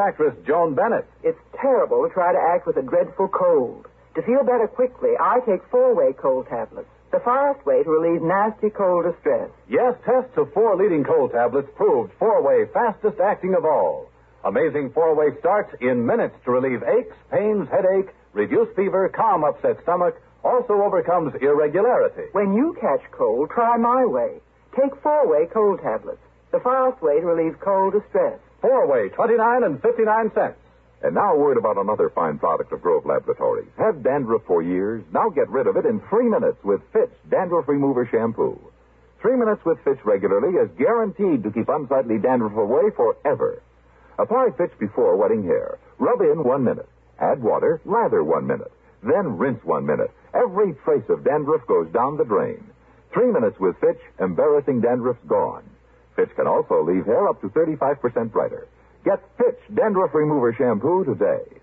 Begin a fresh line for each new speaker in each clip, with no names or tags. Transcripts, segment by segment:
Actress Joan Bennett.
It's terrible to try to act with a dreadful cold. To feel better quickly, I take four-way cold tablets. The fast way to relieve nasty cold distress.
Yes, tests of four leading cold tablets proved four-way fastest acting of all. Amazing four-way starts in minutes to relieve aches, pains, headache, reduce fever, calm upset stomach, also overcomes irregularity.
When you catch cold, try my way. Take four-way cold tablets. The fast way to relieve cold distress.
Four-way, 29 and 59 cents. And now a word about another fine product of Grove Laboratories. Have dandruff for years? Now get rid of it in three minutes with Fitch Dandruff Remover Shampoo. Three minutes with Fitch regularly is guaranteed to keep unsightly dandruff away forever. Apply Fitch before wetting hair. Rub in one minute. Add water, lather one minute. Then rinse one minute. Every trace of dandruff goes down the drain. Three minutes with Fitch, embarrassing dandruff's gone. Fitch can also leave hair up to 35% brighter. Get Fitch Dandruff Remover Shampoo today.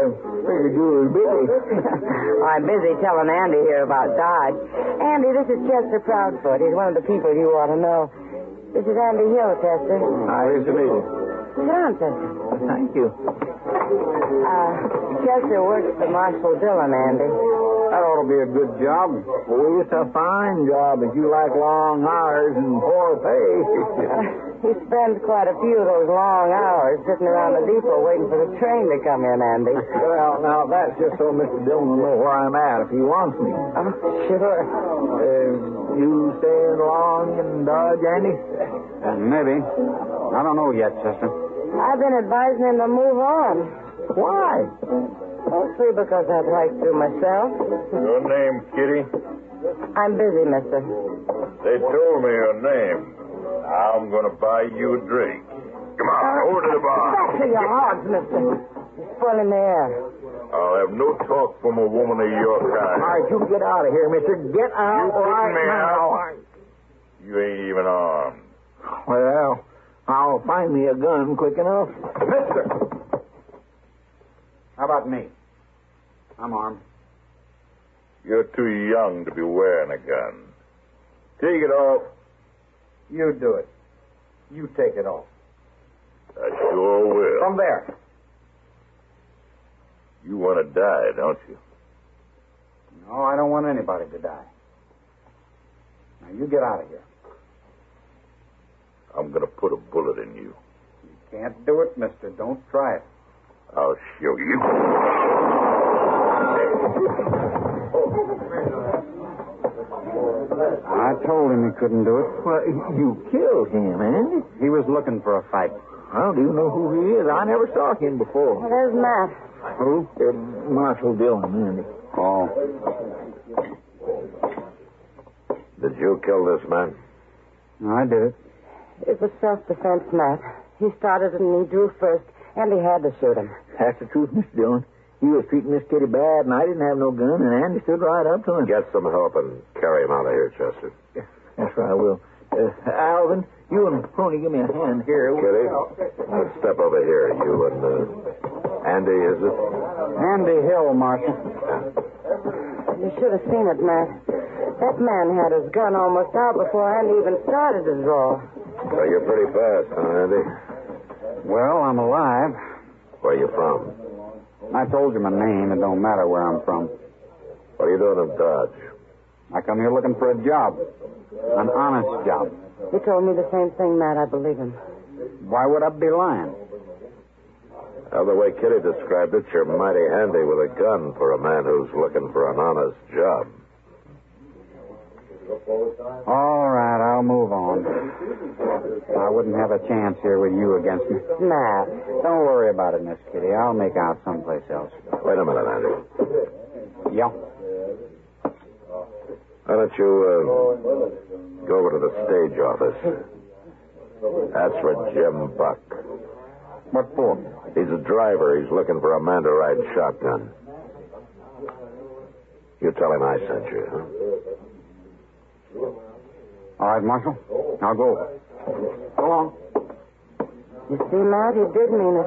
I figured you were busy.
I'm busy telling Andy here about Dodge. Andy, this is Chester Proudfoot. He's one of the people you ought to know. This is Andy Hill, Chester.
Nice to meet you.
Sit down, Chester.
Thank you.
Uh, Chester works for Marshal Dillon, Andy.
That ought to be a good job. Well, it's a fine job if you like long hours and poor pay.
Uh, he spends quite a few of those long hours sitting around the depot waiting for the train to come in, Andy.
well, now, that's just so Mr. Dillon will know where I'm at if he wants me.
Oh, sure.
Uh, you staying long in Dodge, Andy?
Maybe. I don't know yet, Chester.
I've been advising him to move on.
Why?
Mostly because I'd like to myself.
Your name, Kitty?
I'm busy, mister.
They told me your name. I'm going to buy you a drink. Come on, uh, over to the bar.
Back to your hogs, mister. You're spoiling the air.
I'll have no talk from a woman of your kind.
All right, you get out of here, mister. Get out
You
right
me
now.
You ain't even armed.
Well, I'll find me a gun quick enough.
Mister! How about me? I'm armed.
You're too young to be wearing a gun. Take it off.
You do it. You take it off.
I sure will.
From there.
You want to die, don't you?
No, I don't want anybody to die. Now, you get out of here.
I'm going to put a bullet in you.
You can't do it, mister. Don't try it.
I'll show you.
I told him he couldn't do it.
Well, you killed him, Andy.
He was looking for a fight.
How do you know who he is? I never saw him before.
Well, there's Matt.
Who? Uh, Marshal Dillon, Andy.
Oh.
Did you kill this man?
I did it.
It was self-defense, Matt. He started and he drew first, and he had to shoot him.
That's the truth, Mr. Dillon.
He was treating Miss Kitty bad, and I didn't have no gun, and Andy stood right up to him.
Get some help and carry him out of here, Chester.
That's right, I will. Uh, Alvin, you and Pony give me a hand here.
Kitty, let's step over here. You and uh, Andy, is it?
Andy Hill, Marshal.
You should have seen it, Matt. That man had his gun almost out before Andy even started to draw.
So you're pretty fast, huh, Andy?
Well, I'm alive.
Where you from?
I told you my name. It don't matter where I'm from.
What are you doing in Dodge?
I come here looking for a job. An honest job.
He told me the same thing, Matt. I believe him.
Why would I be lying?
Well, the way Kitty described it, you're mighty handy with a gun for a man who's looking for an honest job.
All right, I'll move on. I wouldn't have a chance here with you against me.
Nah,
Don't worry about it, Miss Kitty. I'll make out someplace else.
Wait a minute, Andy.
Yeah.
Why don't you uh, go over to the stage office? That's for Jim Buck.
What for?
He's a driver. He's looking for a man to ride shotgun. You tell him I sent you, huh?
All right, Marshal. I'll go. Go on.
You see, Matt, he did mean it.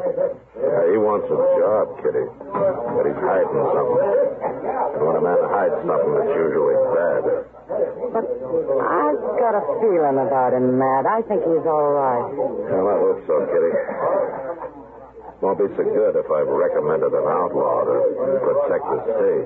Yeah, he wants a job, Kitty. But he's hiding something. And when a man hides something, it's usually bad.
But I've got a feeling about him, Matt. I think he's all right.
Well, I hope so, Kitty. Won't be so good if I've recommended an outlaw to protect the stage.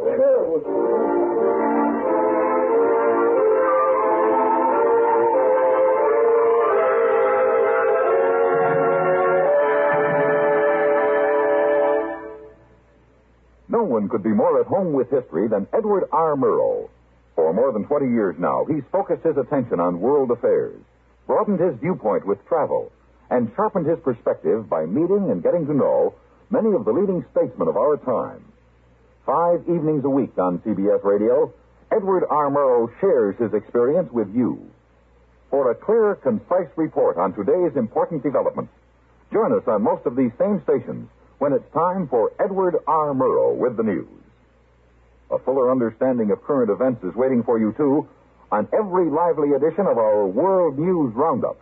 One could be more at home with history than Edward R. Murrow. For more than 20 years now, he's focused his attention on world affairs, broadened his viewpoint with travel, and sharpened his perspective by meeting and getting to know many of the leading statesmen of our time. Five evenings a week on CBS Radio, Edward R. Murrow shares his experience with you. For a clear, concise report on today's important developments, join us on most of these same stations when it's time for Edward R. Murrow with the news. A fuller understanding of current events is waiting for you, too, on every lively edition of our World News Roundup.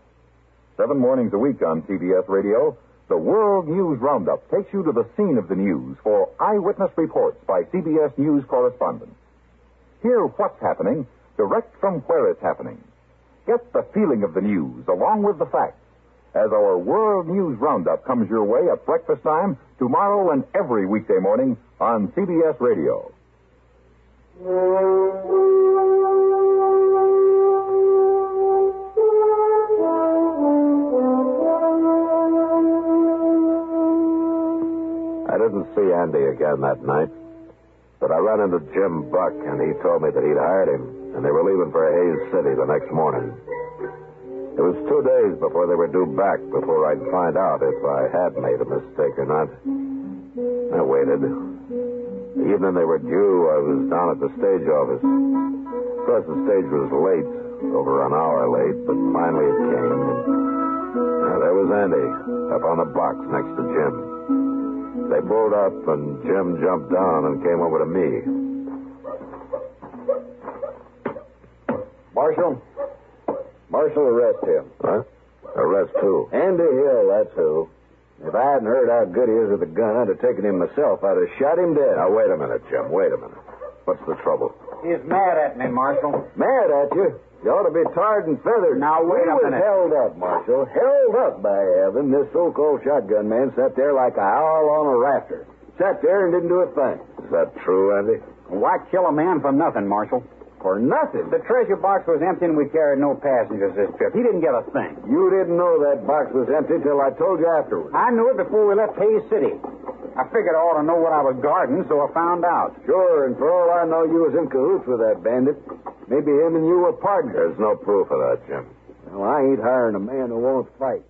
Seven mornings a week on CBS Radio, the World News Roundup takes you to the scene of the news for eyewitness reports by CBS News correspondents. Hear what's happening direct from where it's happening. Get the feeling of the news along with the facts as our World News Roundup comes your way at breakfast time tomorrow and every weekday morning on CBS Radio.
I didn't see Andy again that night, but I ran into Jim Buck, and he told me that he'd hired him, and they were leaving for Hays City the next morning. It was two days before they were due back before I'd find out if I had made a mistake or not. I waited. The evening they were due, I was down at the stage office. Of course, the stage was late, over an hour late, but finally it came. And there was Andy, up on the box next to Jim. They pulled up, and Jim jumped down and came over to me.
Marshal. Marshal, arrest him.
What? Arrest who?
Andy Hill, that's who. If I hadn't heard how good he is with a gun, I'd have taken him myself. I'd have shot him dead.
Now, wait a minute, Jim. Wait a minute. What's the trouble?
He's mad at me, Marshal.
Mad at you? You ought to be tarred and feathered.
Now, wait
He
a
was
minute.
held up, Marshal. Held up by heaven. This so-called shotgun man sat there like a owl on a rafter. Sat there and didn't do a thing.
Is that true, Andy?
Why kill a man for nothing, Marshal?
For nothing.
The treasure box was empty and we carried no passengers this trip. He didn't get a thing.
You didn't know that box was empty till I told you afterwards.
I knew it before we left Hays City. I figured I ought to know what I was guarding, so I found out.
Sure, and for all I know, you was in cahoots with that bandit. Maybe him and you were partners.
There's no proof of that, Jim.
Well, I ain't hiring a man who won't fight.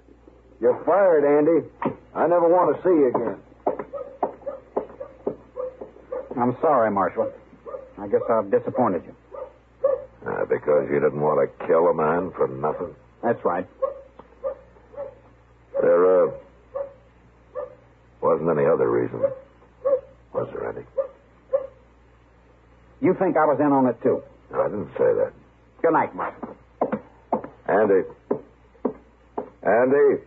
You're fired, Andy. I never want to see you again.
I'm sorry, Marshal. I guess I've disappointed you
because you didn't want to kill a man for nothing?
That's right.
There, uh, wasn't any other reason. Was there any?
You think I was in on it, too?
No, I didn't say that.
Good night, Martin.
Andy. Andy.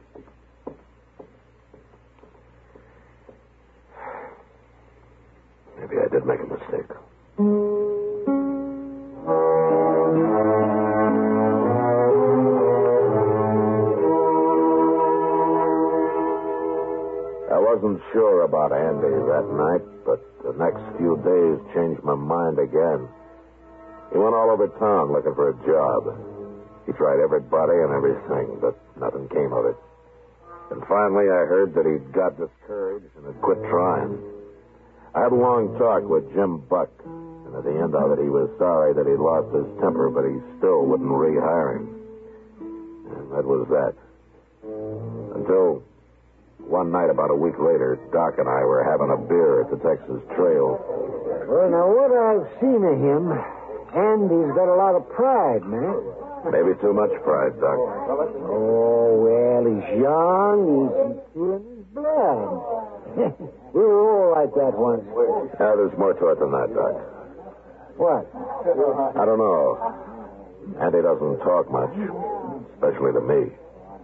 Changed my mind again. He went all over town looking for a job. He tried everybody and everything, but nothing came of it. And finally, I heard that he'd got discouraged and had quit trying. I had a long talk with Jim Buck, and at the end of it, he was sorry that he'd lost his temper, but he still wouldn't rehire him. And that was that. Until one night, about a week later, Doc and I were having a beer at the Texas Trail.
Well, now, what I've seen of him, Andy's got a lot of pride, man.
Maybe too much pride, Doc.
Oh, well, he's young. He's feeling his blood. we were all like that once.
Yeah, there's more to it than that, Doc.
What?
I don't know. Andy doesn't talk much, especially to me.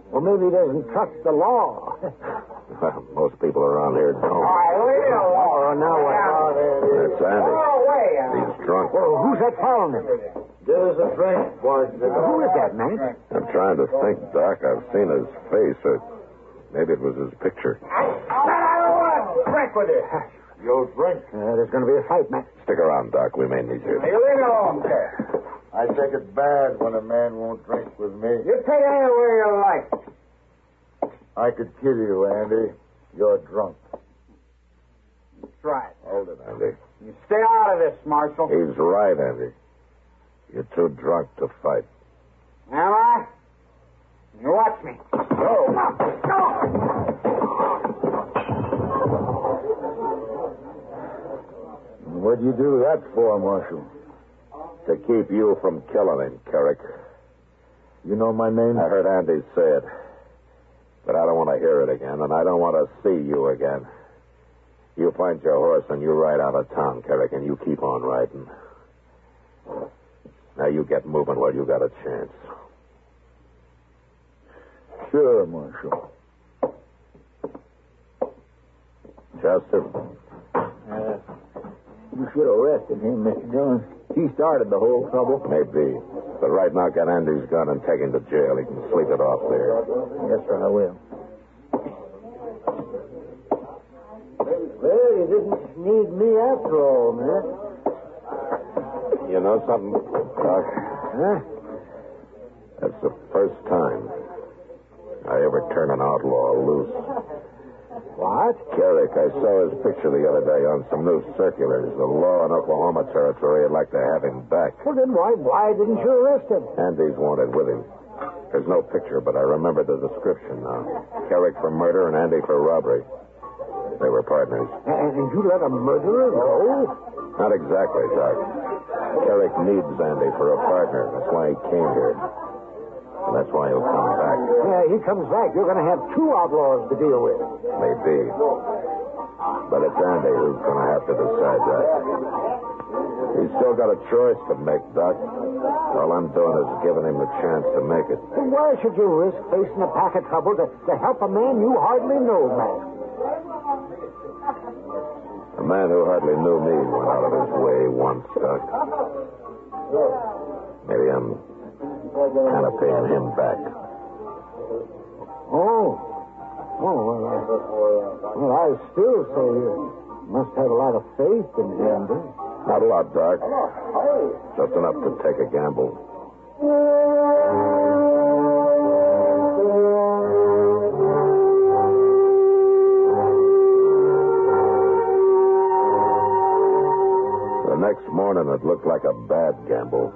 Well, maybe he doesn't trust the law.
Well, most people around here don't. I will.
oh, now what?
That's He's drunk.
Well, who's that following him?
Give us a drink, boys.
Who is that, man?
I'm trying to think, Doc. I've seen his face, or maybe it was his picture.
Drink with you.
You'll drink.
Uh, there's going to be a fight, man.
Stick around, Doc. We may need you.
You leave me alone, sir.
I take it bad when a man won't drink with me.
You take it anywhere you like.
I could kill you, Andy. You're drunk.
That's right.
Hold it, Andy.
You stay out of this, Marshal.
He's right, Andy. You're too drunk to fight.
Am I? You watch me. Go. Go!
What'd you do that for, Marshal?
To keep you from killing him, Carrick.
You know my name?
I heard Andy say it. But I don't want to hear it again, and I don't want to see you again. You find your horse and you ride out of town, Carrick, and you keep on riding. Now you get moving while you got a chance.
Sure, Marshal.
Chester,
Uh, you should have arrested him, Mr. Jones. He started the whole trouble.
maybe. But right now, get Andy's gun and take him to jail. He can sleep it off there.
Yes, sir, I will. Well, you didn't need me after all, man.
You know something, Doc?
Huh?
That's the first time I ever turn an outlaw loose.
What?
Carrick, I saw his picture the other day on some new circulars. The law in Oklahoma Territory would like to have him back.
Well, then why, why didn't you arrest him?
Andy's wanted with him. There's no picture, but I remember the description now. Carrick for murder and Andy for robbery. They were partners.
And, you let a murderer go?
Not exactly, Doc. Carrick needs Andy for a partner. That's why he came here. And that's why he'll come back.
Yeah, he comes back. You're going to have two outlaws to deal with.
Maybe. But it's Andy who's going to have to decide that. He's still got a choice to make, Doc. All I'm doing is giving him the chance to make it.
Then why should you risk facing a pack of trouble to, to help a man you hardly know, man?
A man who hardly knew me went out of his way once, Doc. Maybe I'm kind of paying him back.
Oh. Oh, well, I, well, I still say you must have a lot of faith in Andy.
Not a lot, Doc. Just enough to take a gamble. Looked like a bad gamble.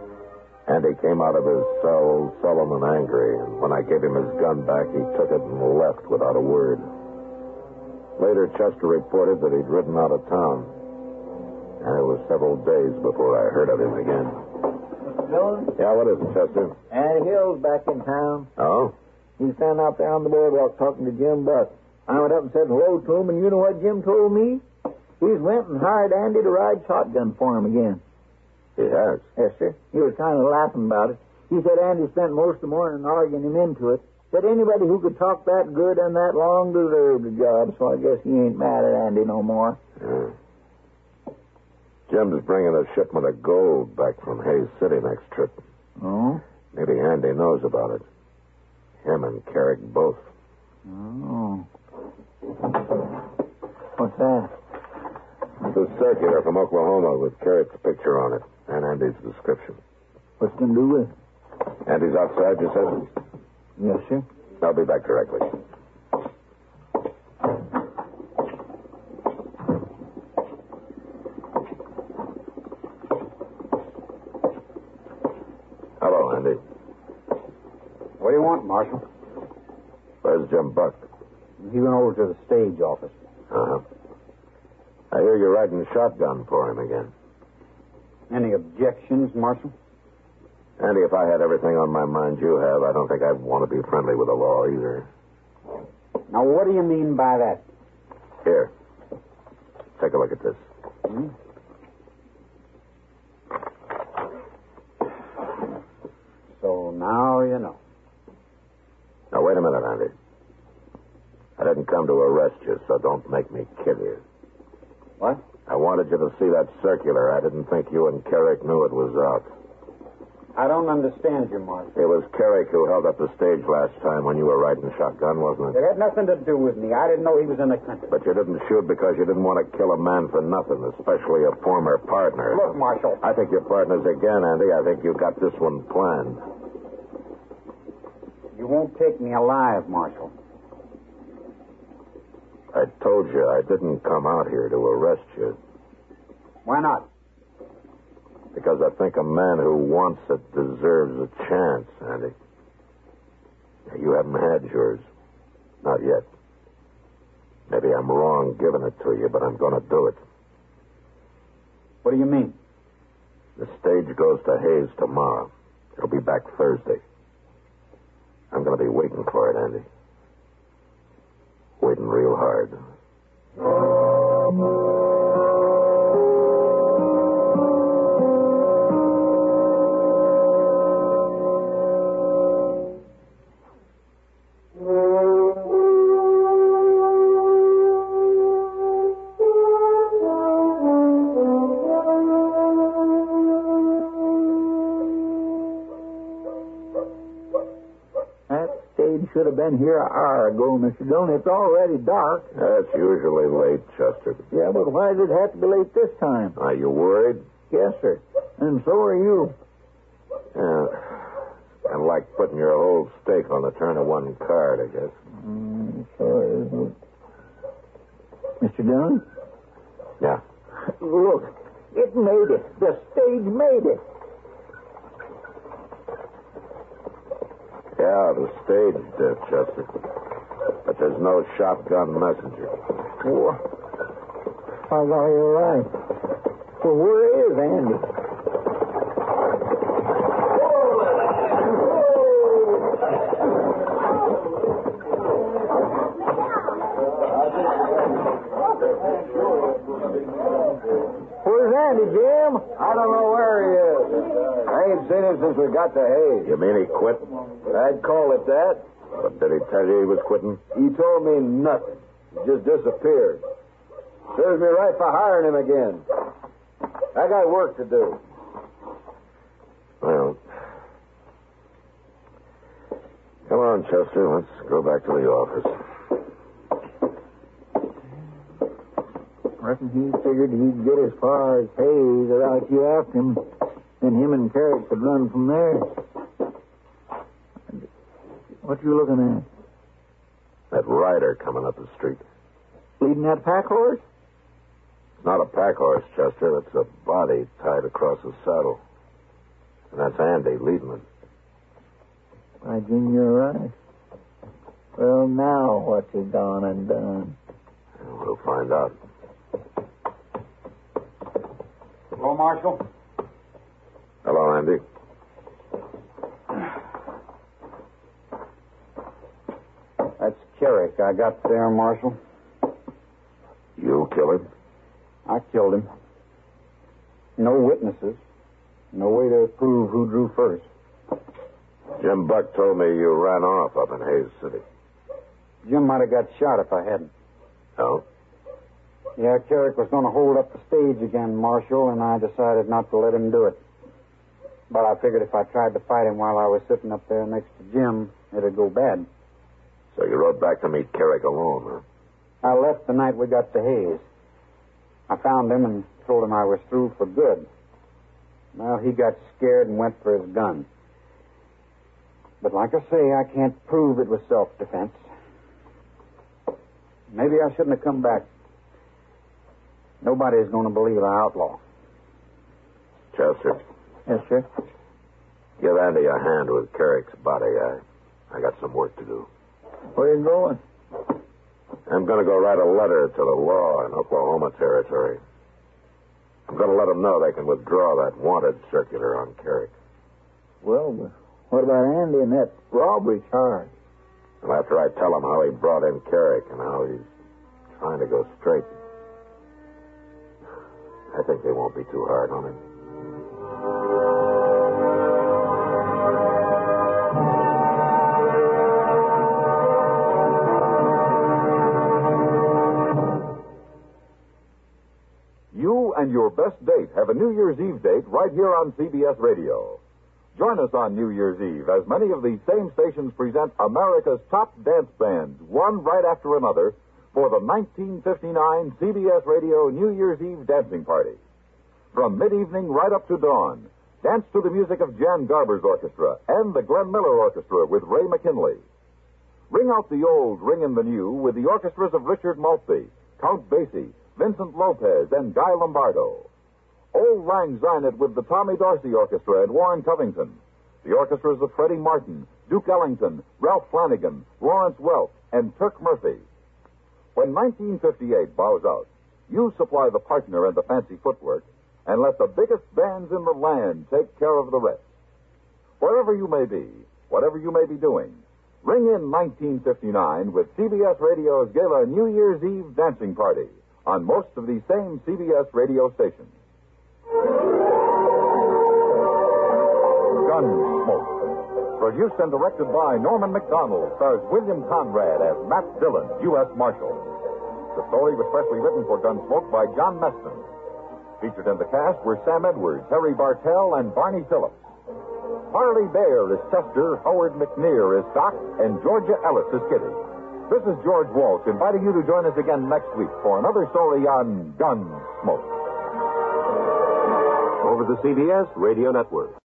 Andy came out of his cell sullen and angry, and when I gave him his gun back, he took it and left without a word. Later, Chester reported that he'd ridden out of town, and it was several days before I heard of him again.
Dillon,
Yeah, what is it, Chester?
Andy Hill's back in town.
Oh?
He's standing out there on the boardwalk talking to Jim Buck. I went up and said hello to him, and you know what Jim told me? He's went and hired Andy to ride shotgun for him again.
He has.
Yes, sir. He was kind of laughing about it. He said Andy spent most of the morning arguing him into it. Said anybody who could talk that good and that long deserved a job, so I guess he ain't mad at Andy no more.
Yeah. Jim's bringing a shipment of gold back from Hays City next trip.
Oh?
Maybe Andy knows about it. Him and Carrick both.
Oh. What's that?
A circular from Oklahoma with Carrick's picture on it and Andy's description.
What's going to do with it?
Andy's outside, you said?
Yes, sir.
I'll be back directly. Hello, Andy.
What do you want, Marshal?
Where's Jim Buck?
He went over to the stage office.
Uh-huh. I hear you're riding shotgun for him again.
Any objections, Marshal?
Andy, if I had everything on my mind you have, I don't think I'd want to be friendly with the law either.
Now, what do you mean by that?
Here. Take a look at this.
Hmm? So now you know.
Now, wait a minute, Andy. I didn't come to arrest you, so don't make me kill you.
What?
I wanted you to see that circular. I didn't think you and Carrick knew it was out.
I don't understand you, Marshal.
It was Carrick who held up the stage last time when you were riding shotgun, wasn't
It
it?
had nothing to do with me. I didn't know he was in the country.
But you didn't shoot because you didn't want to kill a man for nothing, especially a former partner.
Look, Marshal.
I think you're partners again, Andy. I think you've got this one planned.
You won't take me alive, Marshal.
I told you I didn't come out here to arrest you
Why not?
because I think a man who wants it deserves a chance, Andy. You haven't had yours. Not yet. Maybe I'm wrong giving it to you, but I'm going to do it.
What do you mean?
The stage goes to Hays tomorrow. It'll be back Thursday. I'm going to be waiting for it, Andy. Waiting real hard.
Here an hour ago, Mr. Dillon. It's already dark.
That's usually late, Chester.
Yeah, but why did it have to be late this time?
Are you worried?
Yes, sir. And so are you.
Yeah. Of like putting your whole stake on the turn of one card, I guess.
Mm, sure is. Mr. Dillon?
Yeah.
Look, it made it. The stage made it.
Yeah, the stage did, Chester. But there's no shotgun messenger.
Oh, by golly, you're right. Well, where is Andy? Where's Andy, Jim?
I don't know where he is. I ain't seen him since we got to Hays.
You mean he quit?
I'd call it that.
But did he tell you he was quitting?
He told me nothing. He just disappeared. Serves me right for hiring him again. I got work to do.
Well. Come on, Chester. Let's go back to the office.
I reckon he figured he'd get as far as Hays without you after him. Then him and Carrick could run from there. What you looking at?
That rider coming up the street.
Leading that pack horse?
It's not a pack horse, Chester. It's a body tied across a saddle. And that's Andy leading it.
Why, Jim, you're right. Well, now what's he gone and done?
We'll find out.
Hello, Marshal.
Hello, Andy.
That's Carrick. I got there, Marshal.
You kill him?
I killed him. No witnesses. No way to prove who drew first.
Jim Buck told me you ran off up in Hays City.
Jim might have got shot if I hadn't.
No?
Yeah, Carrick was going to hold up the stage again, Marshal, and I decided not to let him do it. But I figured if I tried to fight him while I was sitting up there next to Jim, it'd go bad.
So you rode back to meet Carrick alone, huh?
I left the night we got to Hays. I found him and told him I was through for good. Well, he got scared and went for his gun. But like I say, I can't prove it was self-defense. Maybe I shouldn't have come back. Nobody's going to believe I outlaw.
Chester,
Yes, sir.
give Andy a hand with Carrick's body. I, I got some work to do.
Where are you going?
I'm going to go write a letter to the law in Oklahoma Territory. I'm going to let them know they can withdraw that wanted circular on Carrick.
Well, what about Andy and that robbery charge?
And after I tell them how he brought in Carrick and how he's trying to go straight, I think they won't be too hard on him.
Best date have a New Year's Eve date right here on CBS Radio. Join us on New Year's Eve as many of these same stations present America's top dance bands, one right after another, for the 1959 CBS Radio New Year's Eve dancing party. From mid-evening right up to dawn, dance to the music of Jan Garber's orchestra and the Glenn Miller Orchestra with Ray McKinley. Ring out the old, ring in the new with the orchestras of Richard Maltby, Count Basie, Vincent Lopez, and Guy Lombardo. Auld Lang Syne it with the Tommy Dorsey Orchestra and Warren Covington. The orchestras of Freddie Martin, Duke Ellington, Ralph Flanagan, Lawrence Welk, and Turk Murphy. When 1958 bows out, you supply the partner and the fancy footwork, and let the biggest bands in the land take care of the rest. Wherever you may be, whatever you may be doing, ring in 1959 with CBS Radio's Gala New Year's Eve dancing party on most of these same CBS radio stations. Gunsmoke. Produced and directed by Norman Macdonnell, stars William Conrad as Matt Dillon, U.S. Marshal. The story was specially written for Gunsmoke by John Meston. Featured in the cast were Sam Edwards, Harry Bartell, and Barney Phillips. Parley Baer is Chester, Howard McNear is Doc, and Georgia Ellis is Kitty. This is George Walsh inviting you to join us again next week for another story on Gunsmoke.
Over the CBS Radio Network.